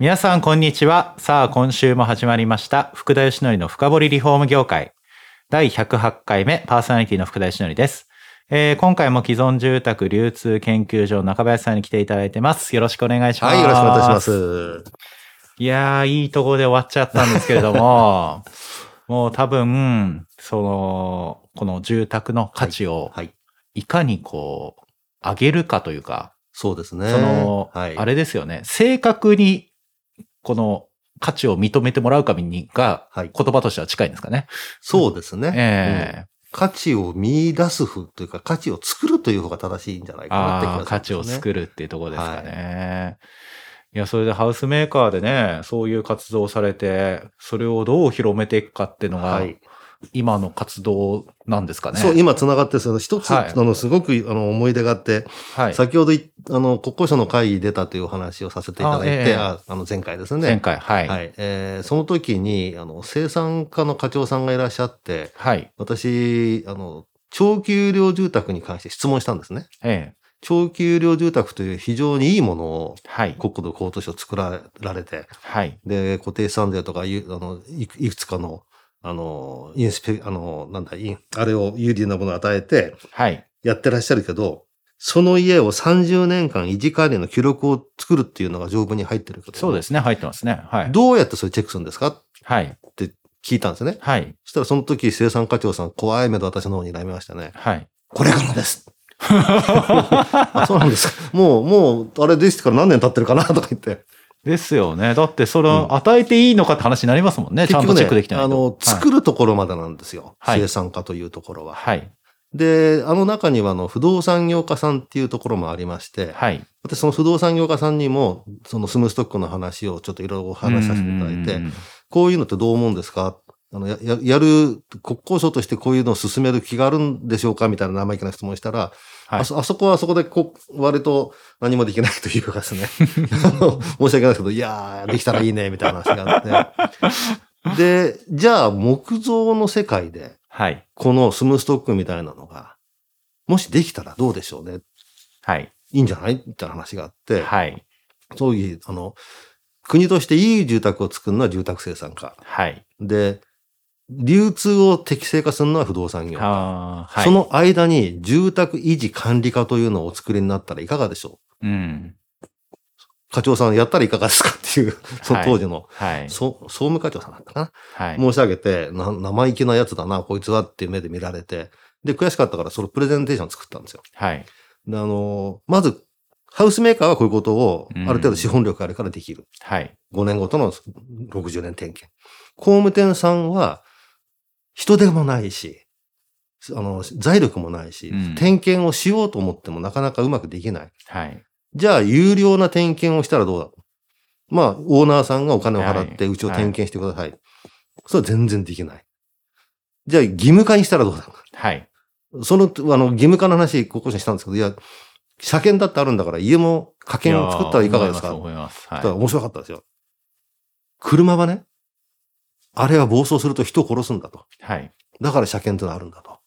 皆さんこんにちはさあ今週も始まりました福田義則の深掘りリフォーム業界第108回目パーソナリティの福田義則ですえー、今回も既存住宅流通研究所中林さんに来ていただいてます。よろしくお願いします。はい、よろしくお願いします。いやー、いいところで終わっちゃったんですけれども、もう多分、その、この住宅の価値を、いかにこう、上げるかというか、そうですね。その、はい、あれですよね。正確に、この価値を認めてもらうかにが、言葉としては近いんですかね。そうですね。ええー価値を見出すふというか、価値を作るという方が正しいんじゃないかなって気がする、ね、価値を作るっていうところですかね。はいいや、それでハウスメーカーでね、そういう活動をされて、それをどう広めていくかっていうのが、はい、今の活動なんですかね？そう、今繋がってその一つ、はい、あの、すごく、あの、思い出があって、はい、先ほど、あの、国交省の会議出たというお話をさせていただいて、あえー、あの、前回ですね。前回、はい。はい。えー、その時に、あの、生産課の課長さんがいらっしゃって、はい。私、あの、長期有料住宅に関して質問したんですね。ええ。長期有料住宅という非常にいいものを、はい、国土交通省作られて、はい、で、固定資産税とかあのいくつかのあの、インスペ、あの、なんだ、あれを有利なものを与えて、はい。やってらっしゃるけど、その家を30年間維持管理の記録を作るっていうのが条文に入ってるけど。そうですね、入ってますね。はい。どうやってそれチェックするんですか？はい。って聞いたんですね。はい。そしたらその時生産課長さん怖い目で私の方に睨みましたね。はい。これからです あそうなんですか。もう、もう、あれでしてから何年経ってるかな？とか言って。ですよね。だって、それ、与えていいのかって話になりますもんね。ちゃんとチェックできてないあの、作るところまでなんですよ。生産化というところは。はい。で、あの中には、あの、不動産業家さんっていうところもありまして、はい。私、その不動産業家さんにも、そのスムーストックの話をちょっといろいろお話しさせていただいて、こういうのってどう思うんですか？あの、や、やる、国交省としてこういうのを進める気があるんでしょうかみたいな生意気な質問したら、はい、あそ、あそこはそこでこ、割と何もできないというかですね。申し訳ないですけど、いやー、できたらいいね、みたいな話があって。で、じゃあ、木造の世界で、はい。このスムーストックみたいなのが、もしできたらどうでしょうね。はい。いいんじゃない？みたいな話があって、はい。そういう、あの、国としていい住宅を作るのは住宅生産家。はい。で、流通を適正化するのは不動産業。はい、その間に住宅維持管理課というのをお作りになったらいかがでしょう？うん。課長さんやったらいかがですかっていう、その当時の、はい、総務課長さんだったかな、はい、申し上げてな、生意気なやつだな、こいつはっていう目で見られて、で、悔しかったからそのプレゼンテーションを作ったんですよ。はい。で、あの、まず、ハウスメーカーはこういうことを、ある程度資本力があるからできる。はい。5年ごとの60年点検。工務店さんは、人手もないし、あの、財力もないし、うん、点検をしようと思ってもなかなかうまくできない。はい。じゃあ、有料な点検をしたらどうだ？まあ、オーナーさんがお金を払って、うちを点検してください。はい、それは全然できない。じゃあ、義務化にしたらどうだ？はい。その、あの、義務化の話、ここにしたんですけど、いや、車検だってあるんだから、家も家検を作ったらいかがですか？思います。はい。面白かったですよ。車はね、あれは暴走すると人を殺すんだと。はい。だから車検というのはあるんだと。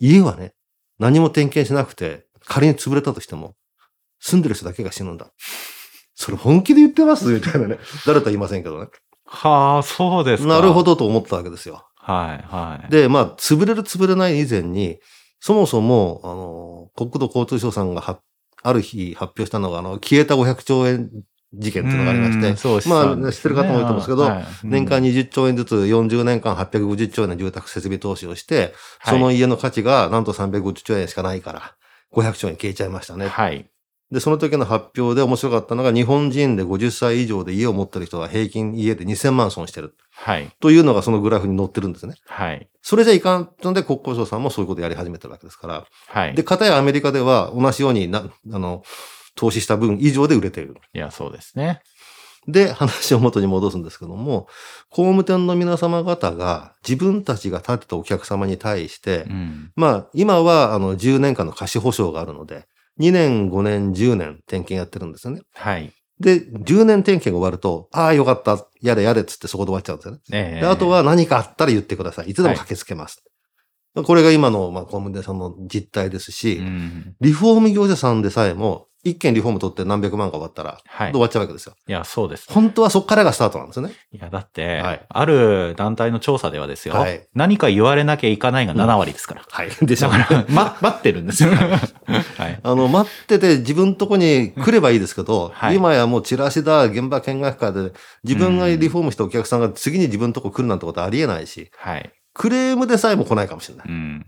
家はね、何も点検しなくて、仮に潰れたとしても、住んでる人だけが死ぬんだ。それ本気で言ってます？みたいなね。誰とは言いませんけどね。はあ、そうですか。なるほどと思ったわけですよ。はい、はい。で、まあ、潰れる潰れない以前に、そもそも、あの、国土交通省さんがある日発表したのが、あの、消えた500兆円事件っていうのがありまして、そうまあ、知ってる方もいると思うんですけど、はい、年間20兆円ずつ40年間850兆円の住宅設備投資をして、その家の価値がなんと350兆円しかないから、500兆円消えちゃいましたね。はい。で、その時の発表で面白かったのが、日本人で50歳以上で家を持ってる人は平均家で2000万損してる。はい。というのがそのグラフに載ってるんですね。はい。それじゃいかんので、国交省さんもそういうことやり始めてるわけですから。はい。で、片やアメリカでは同じようにな、あの、投資した分以上で売れている。いや、そうですね。で、話を元に戻すんですけども、工務店の皆様方が自分たちが立てたお客様に対して、うん。まあ、今はあの10年間の貸し保証があるので、2年、5年、10年点検やってるんですよね。はい。で、10年点検が終わると、ああ、よかった、やれやれっつってそこで終わっちゃうんですよね。ええであとは何かあったら言ってください。いつでも駆けつけます。これが今の、まあ、工務店さんの実態ですし、うん。リフォーム業者さんでさえも、一件リフォーム取って何百万か終わったら、はい。終わっちゃうわけですよ。いや、そうです。本当はそこからがスタートなんですよね。いや、だって、はいある団体の調査ではですよ、はい何か言われなきゃいかないが7割ですから。はい。でしょだから、ま、待ってるんですよ。はい。あの、待ってて自分とこに来ればいいですけど、はい今やもうチラシだ、現場見学会で、自分がリフォームしたお客さんが次に自分とこ来るなんてことはありえないし、はい。クレームでさえも来ないかもしれない。うん。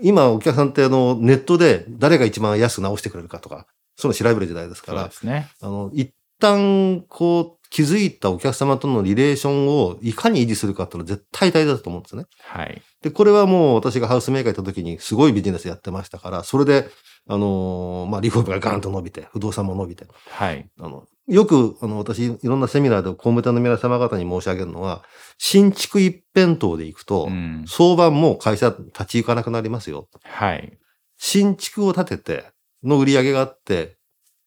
今お客さんってあの、ネットで誰が一番安く直してくれるかとか、そういうの調べる時代ですかそうら、ですね。あの、一旦、こう、気づいたお客様とのリレーションをいかに維持するかっていうのは絶対大事だと思うんですね。はい。で、これはもう私がハウスメーカー行った時にすごいビジネスやってましたから、それで、あのーまあ、リフォームがガーンと伸びて、不動産も伸びて、はい。あの、よく、あの、私、いろんなセミナーで工務店の皆様方に申し上げるのは、新築一辺倒で行くと、うん。相場も会社立ち行かなくなりますよ。はい。新築を建てての売り上げがあって、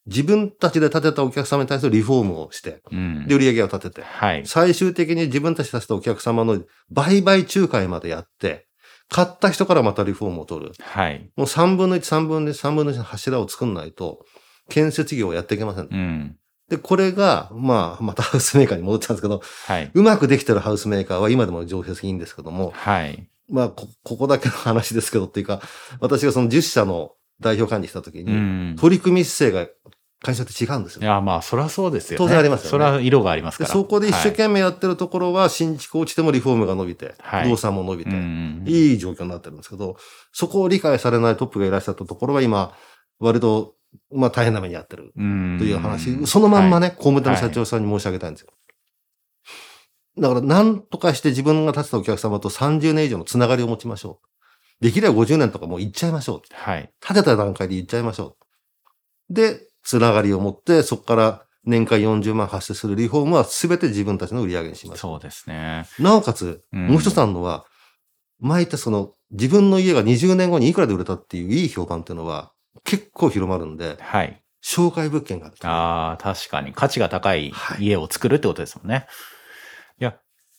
自分たちで建てたお客様に対するリフォームをして、うんで、。売り上げを立てて、はい。最終的に自分たち建てたお客様の売買仲介までやって、買った人からまたリフォームを取る。はい。もう3分の1、3分の1、3分の1の柱を作んないと、建設業をやっていけません。うん。で、これが、まあ、また ハウスメーカーに戻っちゃうんですけど、はい。うまくできてるハウスメーカーは今でも上質いいんですけども、はい。まあ、こ、ここだけの話ですけどっていうか、私がその10社の代表管理した時うに、ん。取り組み姿勢が会社って違うんですよ。いや、まあ、それはそうですよね。当然ありますよねそれは色がありますかで、ら。そこで一生はい懸命やってるところは、新築落ちてもリフォームが伸びて、はい不動産も伸びて、うん。いい状況になってるんですけど、そこを理解されないトップがいらっしゃったところは今、割と、まあ大変な目にやってるうん。という話、そのまんまね、はい工務店の社長さんに申し上げたいんですよ。だから、なんとかして自分が立てたお客様と30年以上のつながりを持ちましょう。できれば50年とかもう行っちゃいましょう。はい。立てた段階で行っちゃいましょう。で、つながりを持って、そこから年間40万発生するリフォームは全て自分たちの売り上げにします。そうですね。なおかつ、うんもう一つあるのは、前言ったその、自分の家が20年後にいくらで売れたっていういい評判っていうのは結構広まるんで、はい。紹介物件がある。ああ、確かに価値が高いはい家を作るってことですもんね。いや、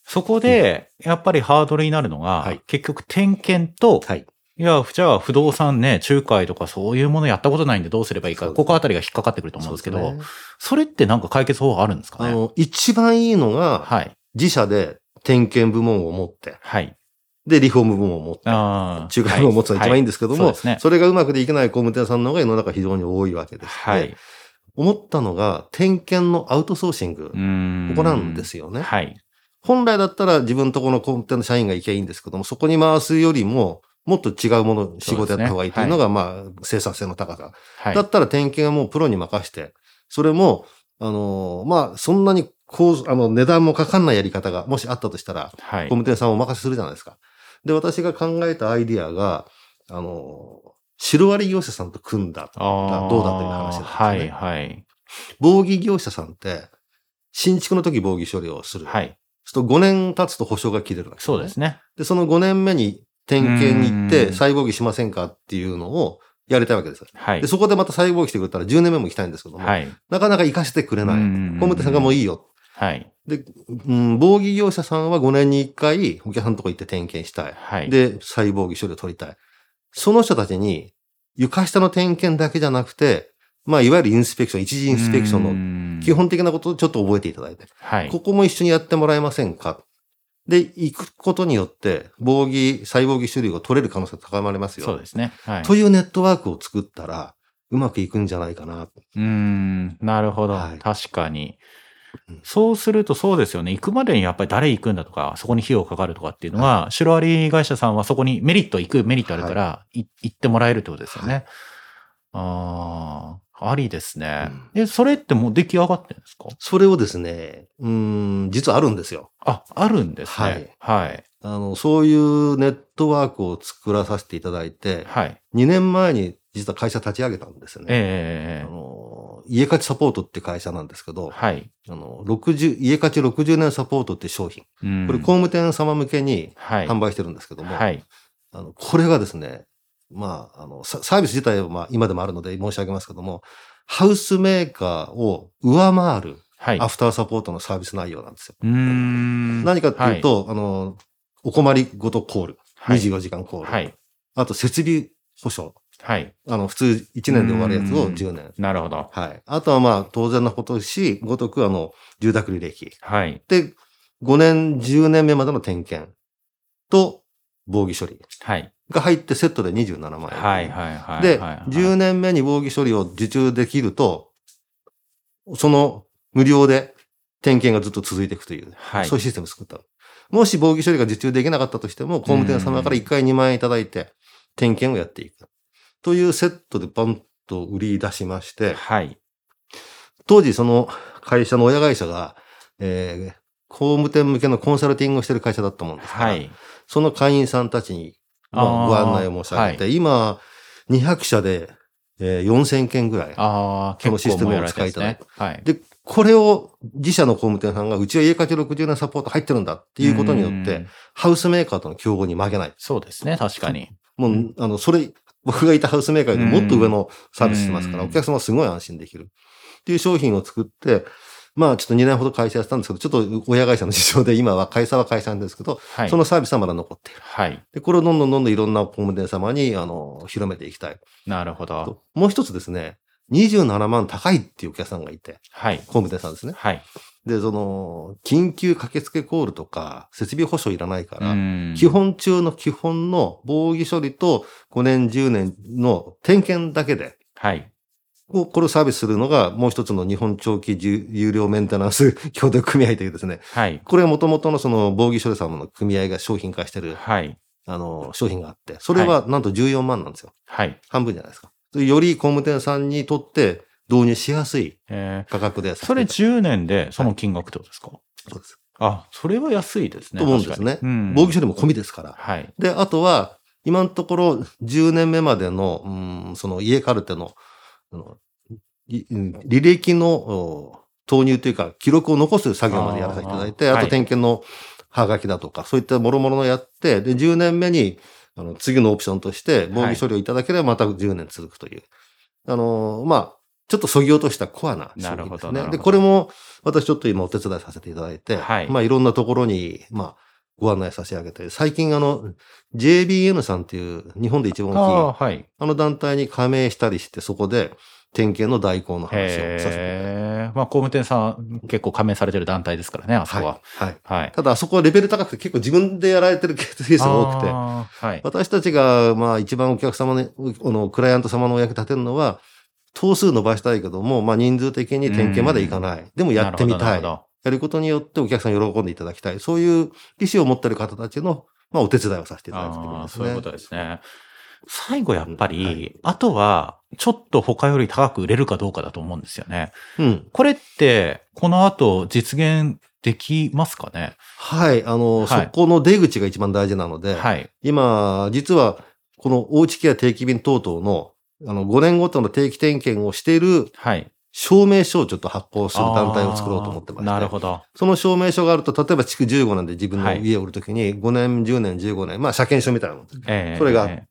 そこで、やっぱりハードルになるのが、はい結局点検と、はい。いや、じゃあ不動産ね、仲介とかそういうものやったことないんでどうすればいいか、ここあたりが引っかかってくると思うんですけど、そねれってなんか解決方法あるんですか？ねあの、一番いいのが、はい。自社で点検部門を持って、はい。で、リフォーム部門を持って。仲介部門を持つのが一番いいんですけども、はいはいそね。それがうまくできない工務店さんの方が世の中非常に多いわけです。はい。思ったのが、点検のアウトソーシングう、ん。行うんですよね。はい。本来だったら自分とこの工務店の社員が行けばいいんですけども、そこに回すよりも、もっと違うもの、仕事やった方がいいというのが、まあ、生産性の高さ。はい。だったら点検はもうプロに任して、それも、あのーまあ、そんなにこう、あの、値段もかかんないやり方が、もしあったとしたら、はい工。務店さんをお任せするじゃないですか。で、私が考えたアイディアが、あのーシロアリ業者さんと組んだ。どうだという話だったんですねはい、はい。防御業者さんって、新築の時防御処理をする。はい。そうすると5年経つと保証が切れるわけそうですね。で、その5年目に点検に行っうて、ん再防御しませんかっていうのをやりたいわけです。はいで、。そこでまた再防御してくれたら10年目も行きたいんですけども、はい。なかなか行かせてくれない。うん工務店さんがもういいよ。はい。で、うん、防御業者さんは5年に1回お客さんのとこ行って点検したい。はい。、で、再防御処理を取りたい。その人たちに、床下の点検だけじゃなくて、まあ、いわゆるインスペクション、一時インスペクションのの基。本的なことをちょっと覚えていただいて、はい。ここも一緒にやってもらえませんか？で、行くことによって、防御、再防御種類を取れる可能性が高まりますよ。そうですね。はい。というネットワークを作ったら、うまくいくんじゃないかな。うーん、なるほど。はい確かにうん。そうするとそうですよね。行くまでにやっぱり誰行くんだとか、そこに費用かかるとかっていうのは、シロアリ会社さんはそこにメリット、行くメリットあるから、い行ってもらえるってことですよね。ああ、ありですね。え、それってもう出来上がってるんですか？それをですね、うーん、実はあるんですよ。あ、あるんですね。はい。あの、そういうネットワークを作らさせていただいて、はい。2年前に実は会社立ち上げたんですよね。ええあの家価値サポートって会社なんですけど、はい。あの、60、家価値60年サポートって商品。うんこれ工務店様向けにはい。販売してるんですけども、はい。あの、これがですね、まあ、あの、ササービス自体はまあ今でもあるので申し上げますけども、ハウスメーカーを上回るはい。アフターサポートのサービス内容なんですよ。うーん。何かっていうと、あの、お困りごとコール。はい、24時間コール。はい。あと設備保証。はい。あの、普通1年で終わるやつをうん10年。なるほど。はい。あとはまあ、当然のことし、ごとくあの、住宅履歴。はい。で、5年、10年目までの点検と防御処理はい。が入ってセットで27万円。はい。はい。はい。で、はい10年目に防御処理を受注できると、その無料で点検がずっと続いていくという、はいそういうシステムを作ったの。もし防御処理が受注できなかったとしても、工務店様から1回2万円いただいて、点検をやっていく。というセットでバンと売り出しまして、はい。当時その会社の親会社が、えー工務店向けのコンサルティングをしてる会社だったもんですから、はい。その会員さんたちに、ご案内を申し上げて、今、200社で、えー4000件ぐらい。このシステムをもうやられてますね。はい。で、これを自社の工務店さんが、うちは家価値60年サポート入ってるんだっていうことによってうん、ハウスメーカーとの競合に負けない。そうですね、確かに。もう、あの、それ、僕がいたハウスメーカーよりもっと上のサービスしてますから、うんお客様はすごい安心できる。っていう商品を作って、まあちょっと2年ほど会社やってたんですけど、ちょっと親会社の事情で 今は会社は会社なんですけど、はい。そのサービスはまだ残っている。はい。で、これをどんどんどんどんいろんな工務店様に、あの、広めていきたい。なるほど。ともう一つですね、27万高いっていうお客さんがいて、はい。工務店さんですね。はい。で、その、緊急駆けつけコールとか、設備保証いらないから、うん基本中の基本の防御処理と5年、10年の点検だけで、はい。こうこれをサービスするのがもう一つの日本長期有料メンテナンス 協同組合というですね、はい。これは元々のその防御処理様の組合が商品化してる、はい。あの、商品があって、それはなんと14万なんですよ。はい。半分じゃないですか。より工務店さんにとって導入しやすいえー価格でそれさせてい10年でその金額ってことですか、ただそうです。あ、それは安いですね。と思うんですねうん。防御処理も込みですから。はい。で、あとは、今のところ10年目までの、うん、その家カルテの、あの履歴のお投入というか、記録を残す作業までやらせていただいて、あと点検のハガキだとか、そういった諸々のやって、で、10年目に、あの、次のオプションとして、防御処理をいただければまた10年続くという。あのーまあ、ちょっとそぎ落としたコアな商なる品ですね。で、これも私ちょっと今お手伝いさせていただいて、はいまあいろんなところに、まあ、ご案内差し上げて、最近あの、JBN さんっていう日本で一番あ大きい、あ、はい。あの団体に加盟したりして、そこで点検の代行の話をさせて。まあ、工務店さん結構加盟されてる団体ですからね、あそこは。はい。はい。ただ、あそこはレベル高くて結構自分でやられてるケースが多くて、はい。私たちが、まあ一番お客様ね、このクライアント様のお役立てるのは、頭数伸ばしたいけども、まあ人数的に点検までいかない。でもやってみたい。やることによってお客さんに喜んでいただきたい。そういう意思を持っている方たちの、まあお手伝いをさせていただくというこすね。そういうことですね。最後やっぱり、うんはいあとは、ちょっと他より高く売れるかどうかだと思うんですよね。うん。これって、この後実現できますかね？はい。あの、はいそこの出口が一番大事なので、はい。今、実は、このおうちケア定期便等々の、あの、5年ごとの定期点検をしているはい。証明書をちょっと発行する団体を作ろうと思ってまして。なるほど。その証明書があると、例えば築15年で自分のはい家を売るときに、5年、10年、15年、まあ、車検証みたいなもんです。ええそれがあってええ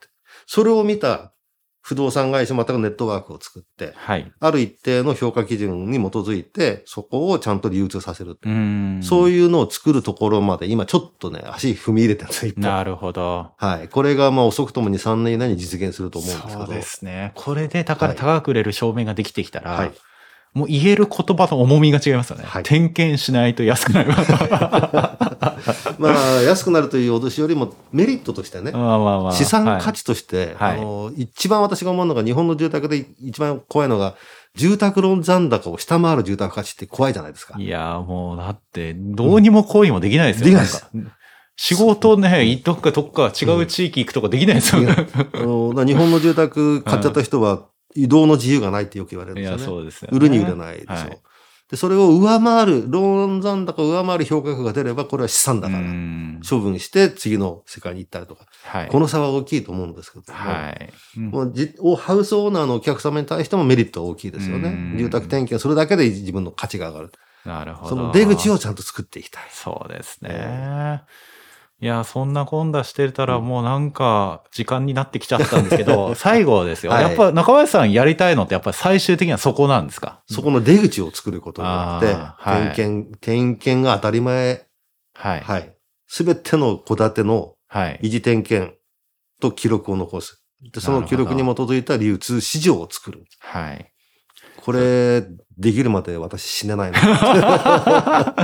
それを見た不動産会社またはネットワークを作って、はい。ある一定の評価基準に基づいて、そこをちゃんと流通させる。う。そうういうのを作るところまで、今ちょっとね、足踏み入れてるんですよ。なるほど。はい。これがまあ遅くとも2、3年以内に実現すると思うんですけど。そうですね。これで高,、はい高く売れる証明ができてきたら、はい。もう言える言葉の重みが違いますよね。はい点検しないと安くなる。まあ、安くなるという脅しよりもメリットとしてね、まあまあまあ資産価値として、はいあの、一番私が思うのが、日本の住宅で一番怖いのが、住宅ローン残高を下回る住宅価値って怖いじゃないですかは。い、いやーもうだって、どうにも行為もできないですよ。できないです仕事ね、どっかどっか違う地域行くとかできないですよね。あのだから日本の住宅買っちゃった人は、移動の自由がないってよく言われるんですよね。そうですよ、ね。売るに売れないでしょ。はいで、それを上回る、ローン残高を上回る評価額が出れば、これは資産だから、うん処分して次の世界に行ったりとか、はい。この差は大きいと思うんですけども、はい。うんもうじおハウスオーナーのお客様に対してもメリットは大きいですようんね。住宅点検するだけで自分の価値が上がる。なるほど。その出口をちゃんと作っていきたい。そうですね。いや、そんなこんだしてたらもうなんか時間になってきちゃったんですけど、最後ですよ。はいやっぱ中林さんやりたいのってやっぱり最終的にはそこなんですか？そこの出口を作ることによって、はい点検、点検が当たり前。はい。はい。すべての戸建てのはい。維持点検と記録を残す。で、その記録に基づいた流通市場を作る。はい。これ、できるまで私死ねないな。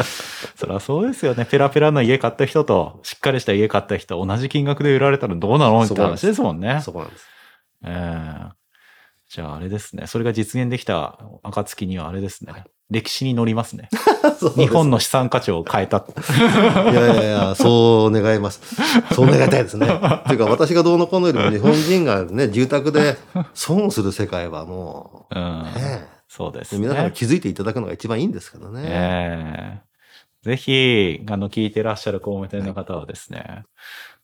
そりゃそうですよね。ペラペラの家買った人と、しっかりした家買った人、同じ金額で売られたらどうなのって話ですもんね。そこなんです。ええじゃああれですね。それが実現できた暁にはあれですね。歴史に乗りますね。す日本の資産価値を変えた。いやいやいや、そう願います。そう願いたいですね。というか、私がどうのこうのよりも日本人がね、住宅で損する世界はもうんう、ね、そうですね。皆さんが気づいていただくのが一番いいんですけどね。ええぜひ、あの、聞いてらっしゃる工務店の方はですね、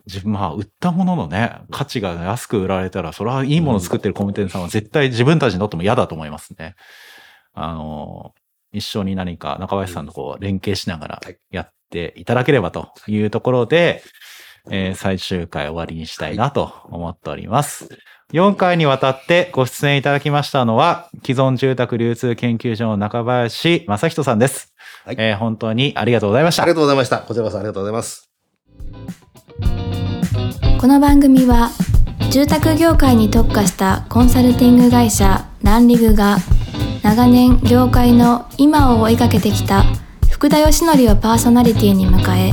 自分、まあ、売ったもののね、価値が安く売られたら、それはいいものを作ってる工務店さんは絶対自分たちにとっても嫌だと思いますね。あの、一緒に何か中林さんとこう連携しながらはいやっていただければというところで、えー最終回終わりにしたいなと思っております。4回にわたってご出演いただきましたのは、既存住宅流通研究所の中林正人さんです。はいえー本当にありがとうございましたあり。がとうございました。こちらこそありがとうございます。この番組は住宅業界に特化したコンサルティング会社ランリグが長年業界の今を追いかけてきた福田義則をパーソナリティに迎え